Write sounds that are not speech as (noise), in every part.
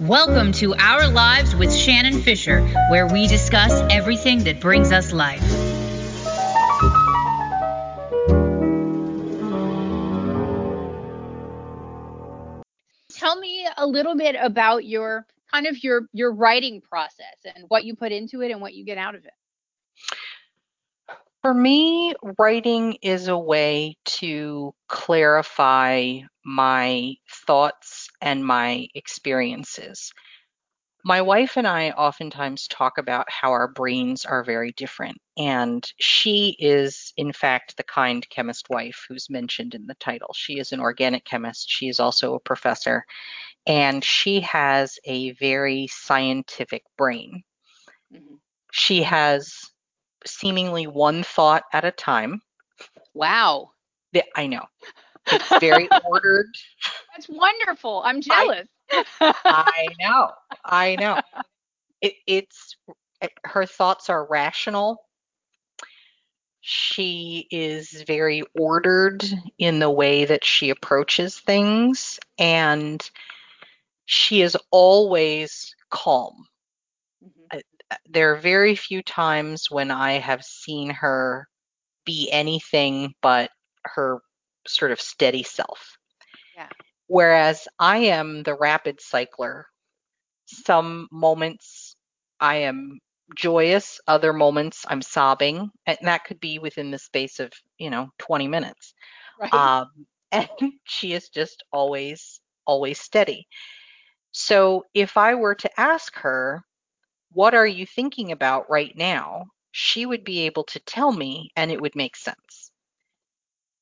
Welcome to Our Lives with Shannon Fisher, where we discuss everything that brings us life. Tell me a little bit about your kind of your your writing process and what you put into it and what you get out of it. For me, writing is a way to clarify my thoughts and my experiences. My wife and I oftentimes talk about how our brains are very different. And she is, in fact, the kind chemist wife who's mentioned in the title. She is an organic chemist. She is also a professor. And she has a very scientific brain. Mm-hmm. She has seemingly one thought at a time. Wow. I know. It's very ordered. That's wonderful. I'm jealous. I, I know. I know. (laughs) It, it's it, her thoughts are rational. She is very ordered in the way that she approaches things, and she is always calm. Mm-hmm. Uh, there are very few times when I have seen her be anything but her sort of steady self. Yeah. Whereas I am the rapid cycler. Some moments I am joyous, other moments I'm sobbing, and that could be within the space of, you know, 20 minutes. Right. Um, (laughs) and she is just always, always steady. So if I were to ask her, what are you thinking about right now? She would be able to tell me and it would make sense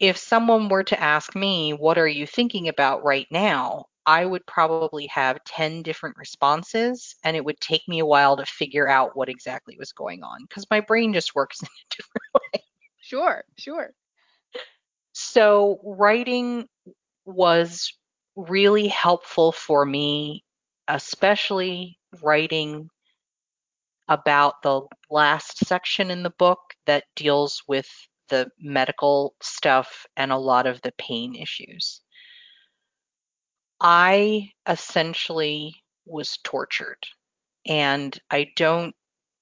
if someone were to ask me, what are you thinking about right now? I would probably have 10 different responses and it would take me a while to figure out what exactly was going on because my brain just works (laughs) in a different (laughs) way. Sure, sure. So, writing was really helpful for me, especially writing about the last section in the book that deals with the medical stuff and a lot of the pain issues. I essentially was tortured. And I don't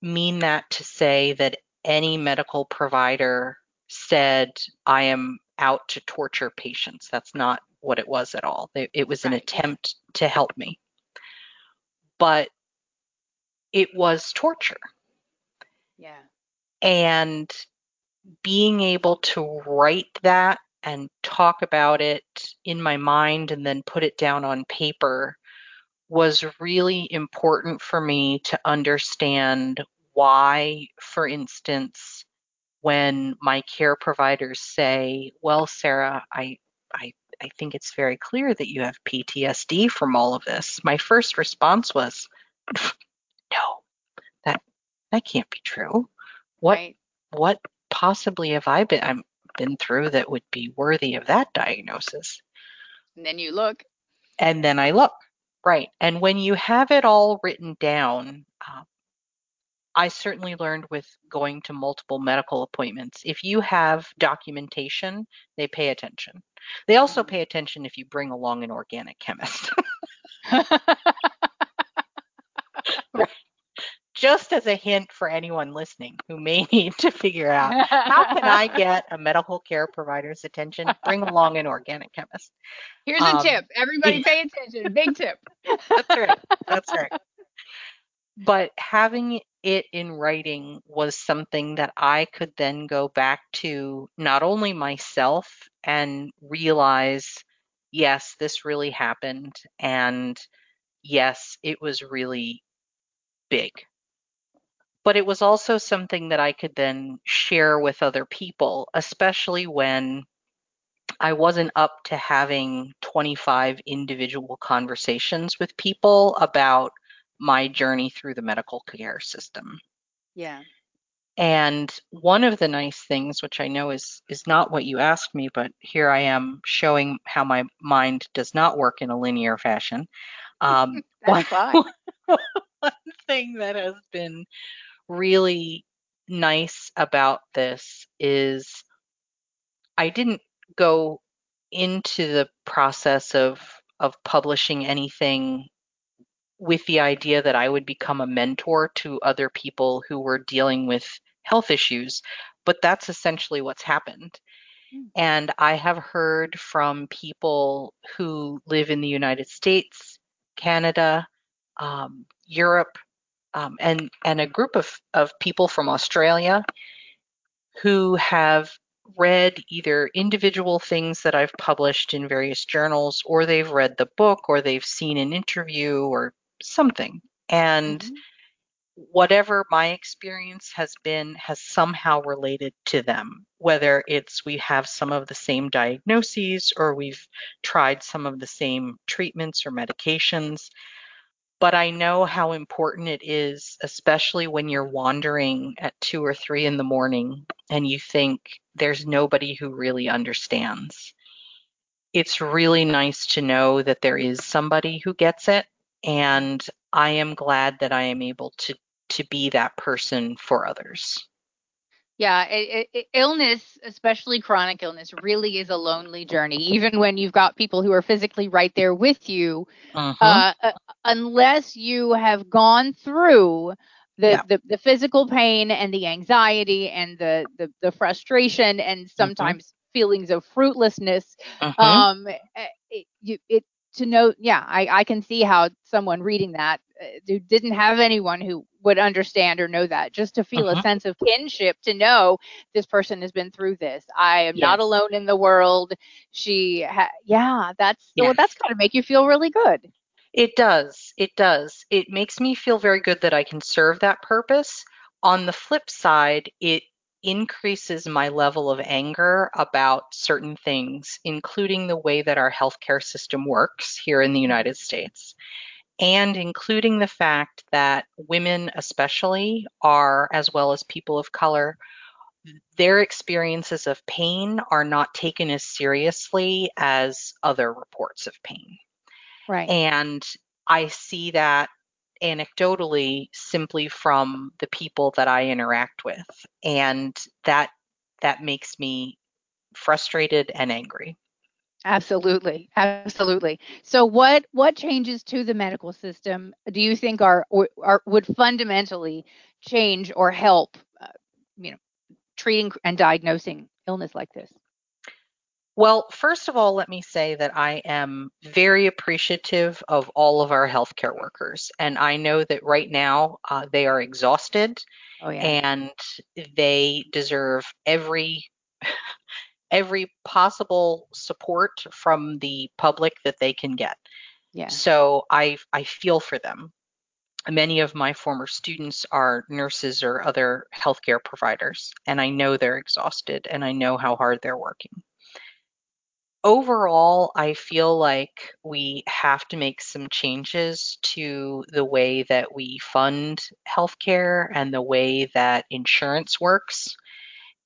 mean that to say that any medical provider said, I am out to torture patients. That's not what it was at all. It, was an attempt to help me. But it was torture. Yeah. And being able to write that and talk about it in my mind and then put it down on paper was really important for me to understand why, for instance, when my care providers say, Well, Sarah, I, I, I think it's very clear that you have PTSD from all of this. My first response was, No, that that can't be true. What right. what possibly have I been I'm been through that would be worthy of that diagnosis? And then you look. And then I look. Right. And when you have it all written down, uh, I certainly learned with going to multiple medical appointments. If you have documentation, they pay attention. They also mm-hmm. pay attention if you bring along an organic chemist. (laughs) (laughs) just as a hint for anyone listening who may (laughs) need to figure out how can I (laughs) get a medical care provider's attention, bring along an organic chemist. Here's um, a tip. Everybody pay (laughs) attention. Big tip. That's right. That's right. But having it in writing was something that I could then go back to not only myself and realize, yes, this really happened. And yes, it was really big but it was also something that I could then share with other people, especially when I wasn't up to having 25 individual conversations with people about my journey through the medical care system. Yeah. And one of the nice things, which I know is is not what you asked me, but here I am showing how my mind does not work in a linear fashion. Um, (laughs) That's (laughs) one, fine. (laughs) one thing that has been really nice about this is I didn't go into the process of of publishing anything with the idea that I would become a mentor to other people who were dealing with health issues, but that's essentially what's happened. Mm. And I have heard from people who live in the United States, Canada, um, Europe, um, and and a group of, of people from Australia who have read either individual things that I've published in various journals, or they've read the book, or they've seen an interview or something. And mm-hmm. whatever my experience has been has somehow related to them, whether it's we have some of the same diagnoses or we've tried some of the same treatments or medications but I know how important it is, especially when you're wandering at two or three in the morning and you think there's nobody who really understands. It's really nice to know that there is somebody who gets it, and I am glad that I am able to to be that person for others. Yeah, it, it, illness, especially chronic illness, really is a lonely journey. Even when you've got people who are physically right there with you, uh-huh. uh, uh, unless you have gone through the, yeah. the, the physical pain and the anxiety and the the, the frustration and mm-hmm. sometimes feelings of fruitlessness, uh-huh. um, eh, it, you, it to know, yeah, I, I can see how someone reading that uh, who didn't have anyone who would understand or know that, just to feel uh-huh. a sense of kinship, to know this person has been through this. I am yes. not alone in the world. She, ha- yeah, that's yes. well, that's got to make you feel really good. It does. It does. It makes me feel very good that I can serve that purpose. On the flip side, it increases my level of anger about certain things, including the way that our healthcare system works here in the United States, and including the fact that women, especially, are, as well as people of color, their experiences of pain are not taken as seriously as other reports of pain. Right. And I see that anecdotally simply from the people that I interact with. And that that makes me frustrated and angry. Absolutely, absolutely. So, what what changes to the medical system do you think are are would fundamentally change or help, uh, you know, treating and diagnosing illness like this? Well, first of all, let me say that I am very appreciative of all of our healthcare workers. And I know that right now uh, they are exhausted oh, yeah. and they deserve every (laughs) every possible support from the public that they can get. Yeah. So I I feel for them. Many of my former students are nurses or other healthcare providers, and I know they're exhausted and I know how hard they're working overall, I feel like we have to make some changes to the way that we fund healthcare and the way that insurance works.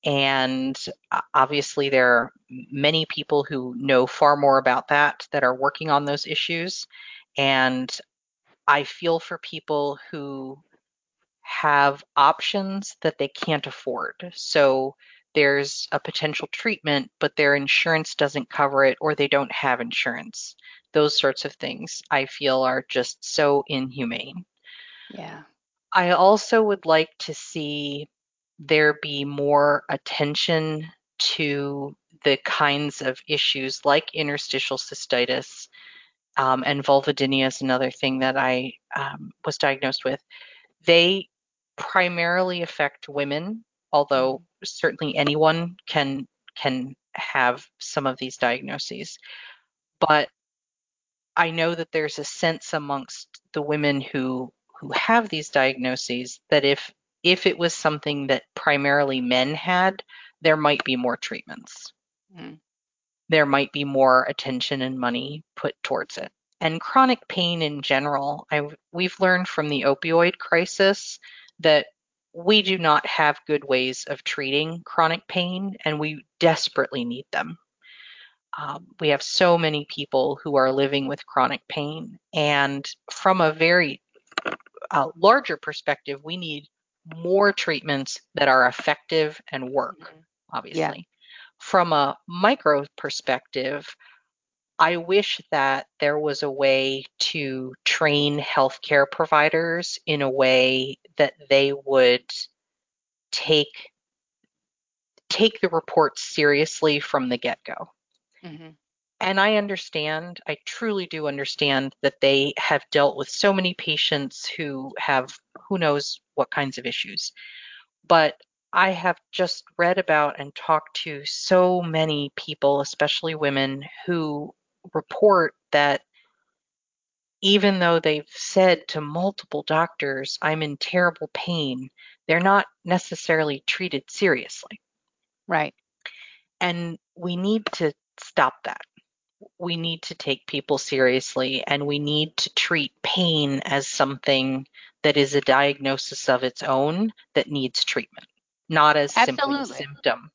And uh, obviously, there are many people who know far more about that that are working on those issues. And I feel for people who have options that they can't afford. So there's a potential treatment, but their insurance doesn't cover it or they don't have insurance. Those sorts of things I feel are just so inhumane. Yeah. I also would like to see there be more attention to the kinds of issues like interstitial cystitis um, and vulvodynia is another thing that I um, was diagnosed with. They primarily affect women although. Certainly anyone can can have some of these diagnoses. But I know that there's a sense amongst the women who who have these diagnoses that if if it was something that primarily men had, there might be more treatments. Mm. There might be more attention and money put towards it. And chronic pain in general, I, we've learned from the opioid crisis that we do not have good ways of treating chronic pain, and we desperately need them. Um, we have so many people who are living with chronic pain, and from a very uh, larger perspective, we need more treatments that are effective and work, mm-hmm. obviously. Yeah. From a micro perspective, I wish that there was a way to train healthcare providers in a way that they would take take the reports seriously from the get-go. Mm-hmm. And I understand, I truly do understand that they have dealt with so many patients who have who knows what kinds of issues. But I have just read about and talked to so many people, especially women, who report that even though they've said to multiple doctors, I'm in terrible pain, they're not necessarily treated seriously. Right. And we need to stop that. We need to take people seriously and we need to treat pain as something that is a diagnosis of its own that needs treatment, not as Absolutely. simply a symptom.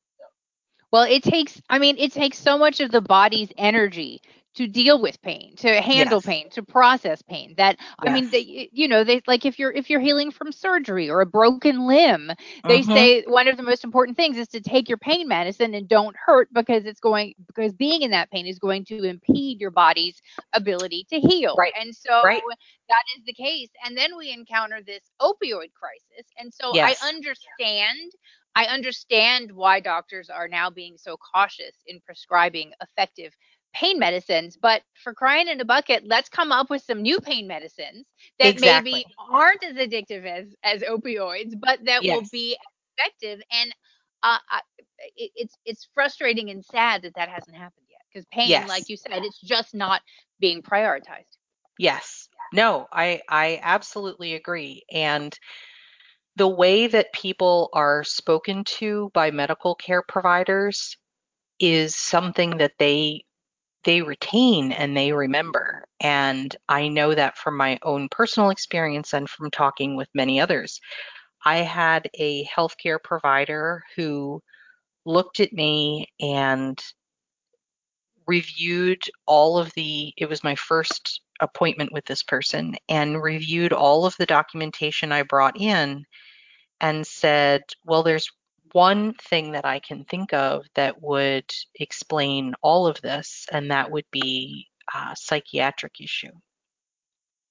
Well, it takes, I mean, it takes so much of the body's energy to deal with pain, to handle yes. pain, to process pain. That I mean, they, you know, they like if you're if you're healing from surgery or a broken limb, they mm-hmm. say one of the most important things is to take your pain medicine and don't hurt because it's going because being in that pain is going to impede your body's ability to heal. Right. And so right. that is the case. And then we encounter this opioid crisis. And so yes. I understand I understand why doctors are now being so cautious in prescribing effective pain medicines, but for crying in a bucket, let's come up with some new pain medicines that exactly. maybe aren't as addictive as as opioids, but that yes. will be effective. And uh, it, it's it's frustrating and sad that that hasn't happened yet because pain, yes. like you said, it's just not being prioritized. Yes. No, I I absolutely agree. And the way that people are spoken to by medical care providers is something that they they retain and they remember. And I know that from my own personal experience and from talking with many others. I had a healthcare provider who looked at me and reviewed all of the, it was my first appointment with this person, and reviewed all of the documentation I brought in and said, Well, there's one thing that I can think of that would explain all of this, and that would be a psychiatric issue.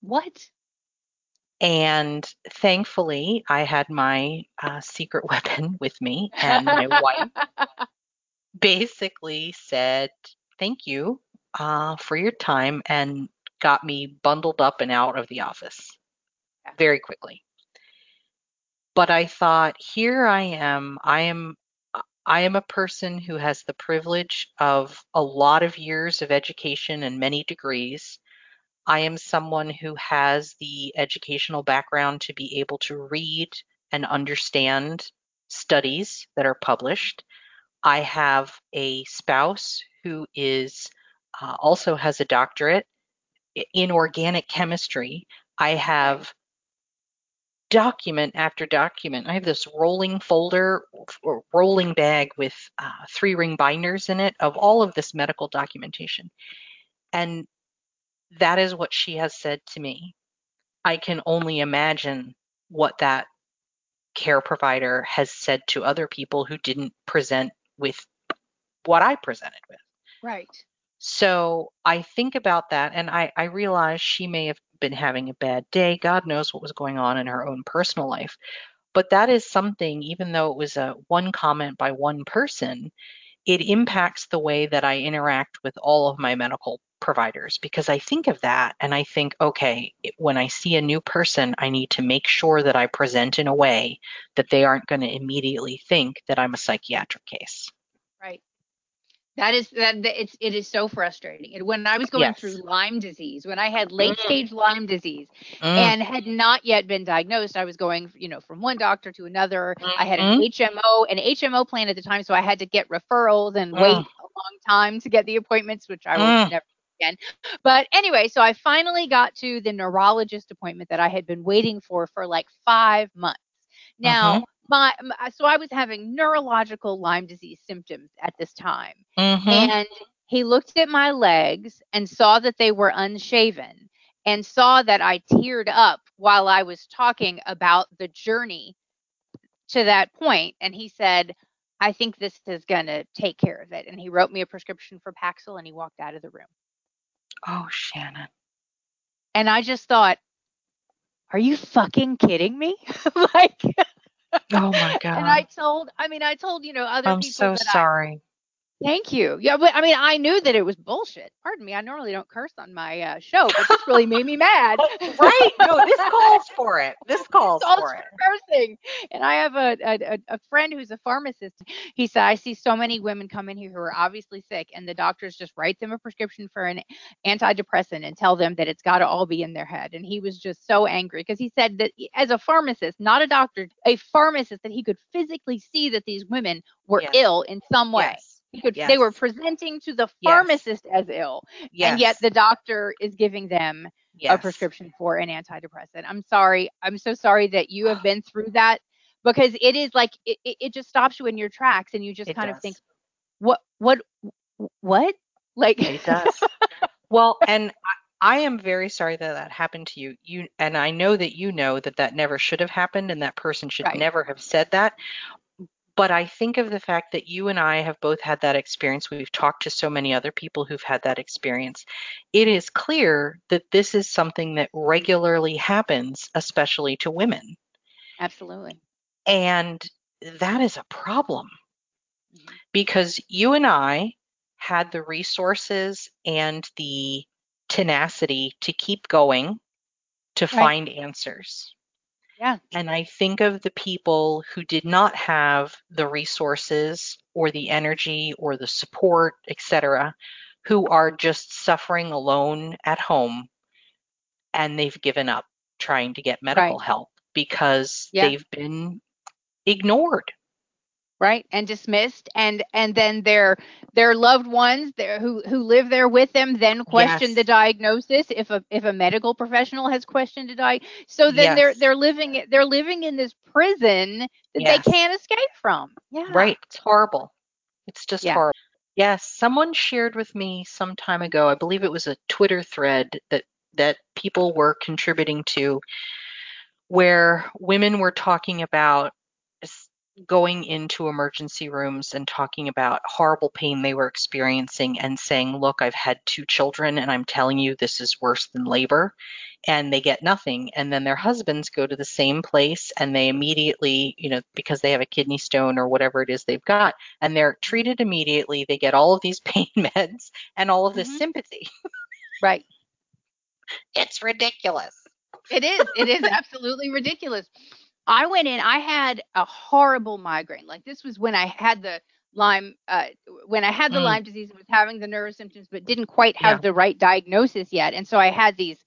What? And thankfully, I had my uh, secret (laughs) weapon with me, and my wife (laughs) basically said, Thank you uh, for your time, and got me bundled up and out of the office very quickly but I thought, here I am. I am I am a person who has the privilege of a lot of years of education and many degrees. I am someone who has the educational background to be able to read and understand studies that are published. I have a spouse who is uh, also has a doctorate in organic chemistry. I have document after document. I have this rolling folder or rolling bag with uh, three ring binders in it of all of this medical documentation. And that is what she has said to me. I can only imagine what that care provider has said to other people who didn't present with what I presented with. Right. So I think about that and I, I realize she may have been having a bad day. God knows what was going on in her own personal life. But that is something, even though it was a one comment by one person, it impacts the way that I interact with all of my medical providers because I think of that and I think, okay, when I see a new person, I need to make sure that I present in a way that they aren't going to immediately think that I'm a psychiatric case. Right. That is that it's it is so frustrating. And when I was going yes. through Lyme disease, when I had late mm. stage Lyme disease mm. and had not yet been diagnosed, I was going, you know, from one doctor to another. Mm-hmm. I had an HMO, mm-hmm. an HMO plan at the time, so I had to get referrals and mm. wait a long time to get the appointments, which I will mm. never again. But anyway, so I finally got to the neurologist appointment that I had been waiting for for like 5 months. Now, mm-hmm my, my so I was having neurological Lyme disease symptoms at this time. Mm-hmm. And he looked at my legs and saw that they were unshaven and saw that I teared up while I was talking about the journey to that point and he said I think this is going to take care of it and he wrote me a prescription for Paxil and he walked out of the room. Oh, Shannon. And I just thought, are you fucking kidding me? (laughs) like, oh my god. (laughs) And I told, I mean, I told you know other I'm people. I'm so sorry. Thank you. Yeah, but I mean, I knew that it was bullshit. Pardon me. I normally don't curse on my uh, show, but this really made me (laughs) mad. right? No, this calls for it. This (laughs) calls, calls for it. Cursing. And I have a, a a friend who's a pharmacist. He said I see so many women come in here who are obviously sick, and the doctors just write them a prescription for an antidepressant and tell them that it's got to all be in their head. And he was just so angry because he said that as a pharmacist, not a doctor, a pharmacist, that he could physically see that these women were yes. ill in some way. Yes could, yes. they were presenting to the pharmacist yes. as ill, yes. and yet the doctor is giving them a prescription for an antidepressant. I'm sorry. I'm so sorry that you have been through that because it is like it, it just stops you in your tracks, and you just it kind does. of think, what, what, what? Like it does. (laughs) well, and I, I am very sorry that that happened to you. You and I know that you know that that never should have happened, and that person should right. never have said that. But I think of the fact that you and I have both had that experience. We've talked to so many other people who've had that experience. It is clear that this is something that regularly happens, especially to women. Absolutely. And that is a problem mm-hmm. because you and I had the resources and the tenacity to keep going to right. find answers. Yeah. And I think of the people who did not have the resources or the energy or the support, etc., who are just suffering alone at home and they've given up trying to get medical right. help because yeah. they've been ignored right and dismissed and and then their their loved ones there who who live there with them then question yes. the diagnosis if a if a medical professional has questioned a di so then yes. they're they're living they're living in this prison that yes. they can't escape from yeah right it's horrible it's just yeah. horrible yes someone shared with me some time ago i believe it was a twitter thread that that people were contributing to where women were talking about going into emergency rooms and talking about horrible pain they were experiencing and saying, Look, I've had two children and I'm telling you this is worse than labor. And they get nothing. And then their husbands go to the same place and they immediately, you know, because they have a kidney stone or whatever it is they've got, and they're treated immediately. They get all of these (laughs) pain meds and all of this mm-hmm. sympathy. right. (laughs) It's ridiculous. It is. It is absolutely ridiculous. I went in, I had a horrible migraine. Like this was when I had the Lyme, uh, when I had the mm. Lyme disease and was having the nerve symptoms, but didn't quite have yeah. the right diagnosis yet. And so I had these,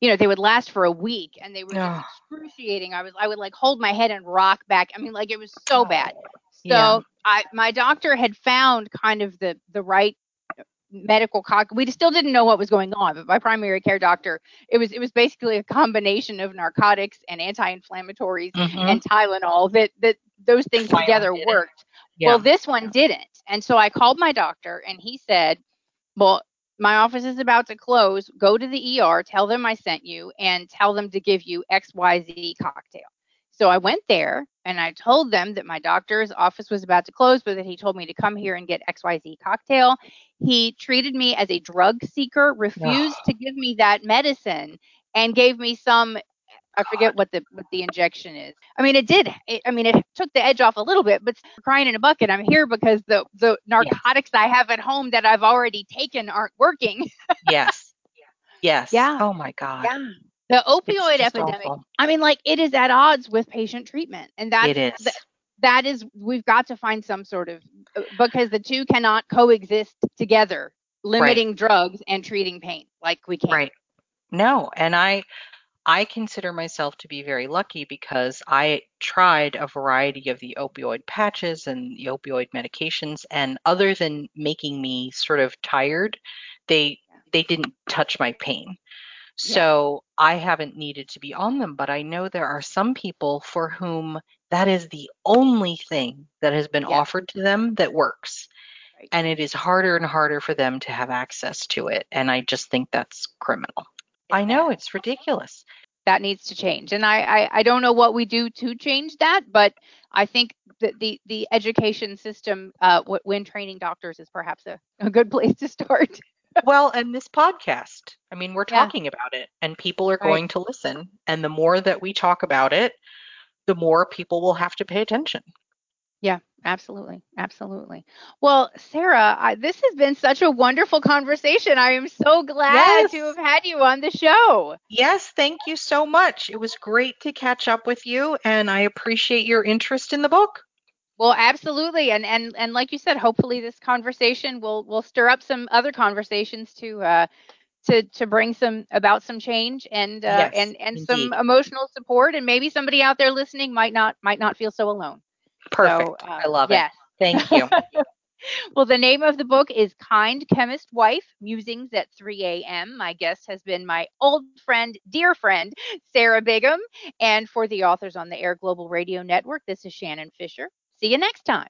you know, they would last for a week and they were just oh. excruciating. I was, I would like hold my head and rock back. I mean, like it was so bad. So yeah. I, my doctor had found kind of the, the right medical co- we still didn't know what was going on but my primary care doctor it was it was basically a combination of narcotics and anti-inflammatories mm-hmm. and tylenol that that those things together worked. Yeah. well this one didn't. And so i called my doctor and he said well my office is about to close. Go to the er tell them i sent you and tell them to give you xyz cocktail. So I went there and I told them that my doctor's office was about to close, but that he told me to come here and get XYZ cocktail. He treated me as a drug seeker, refused to give me that medicine, and gave me some I forget what the what the injection is. I mean, it did. It, I mean, it took the edge off a little bit, but crying in a bucket. I'm here because the the narcotics yes. I have at home that I've already taken aren't working. yes. (laughs) Yes. Yeah. Oh my God. Yeah. The opioid epidemic. Awful. I mean, like it is at odds with patient treatment, and that's it is. Th- that is we've got to find some sort of uh, because the two cannot coexist together limiting right. drugs and treating pain like we can't. right no and i i consider myself to be very lucky because i tried a variety of the opioid patches and the opioid medications and other than making me sort of tired they they didn't touch my pain so yeah. I haven't needed to be on them, but I know there are some people for whom that is the only thing that has been yeah. offered to them that works. Right. And it is harder and harder for them to have access to it. And I just think that's criminal. I know it's ridiculous. That needs to change. And I, I, I don't know what we do to change that, but I think that the, the education system uh, when training doctors is perhaps a, a good place to start. Well, and this podcast. I mean, we're talking yeah. about it and people are going right. to listen. And the more that we talk about it, the more people will have to pay attention. Yeah, absolutely. Absolutely. Well, Sarah, I, this has been such a wonderful conversation. I am so glad yes. to have had you on the show. Yes, thank you so much. It was great to catch up with you, and I appreciate your interest in the book. Well, absolutely, and and and like you said, hopefully this conversation will will stir up some other conversations to uh, to to bring some about some change and uh, yes, and and indeed. some emotional support, and maybe somebody out there listening might not might not feel so alone. Perfect. So, uh, I love yes. it. Thank (laughs) you. well, the name of the book is Kind Chemist Wife Musings at 3 a.m. My guest has been my old friend, dear friend, Sarah Bigham. And for the authors on the Air Global Radio Network, this is Shannon Fisher. See you next time.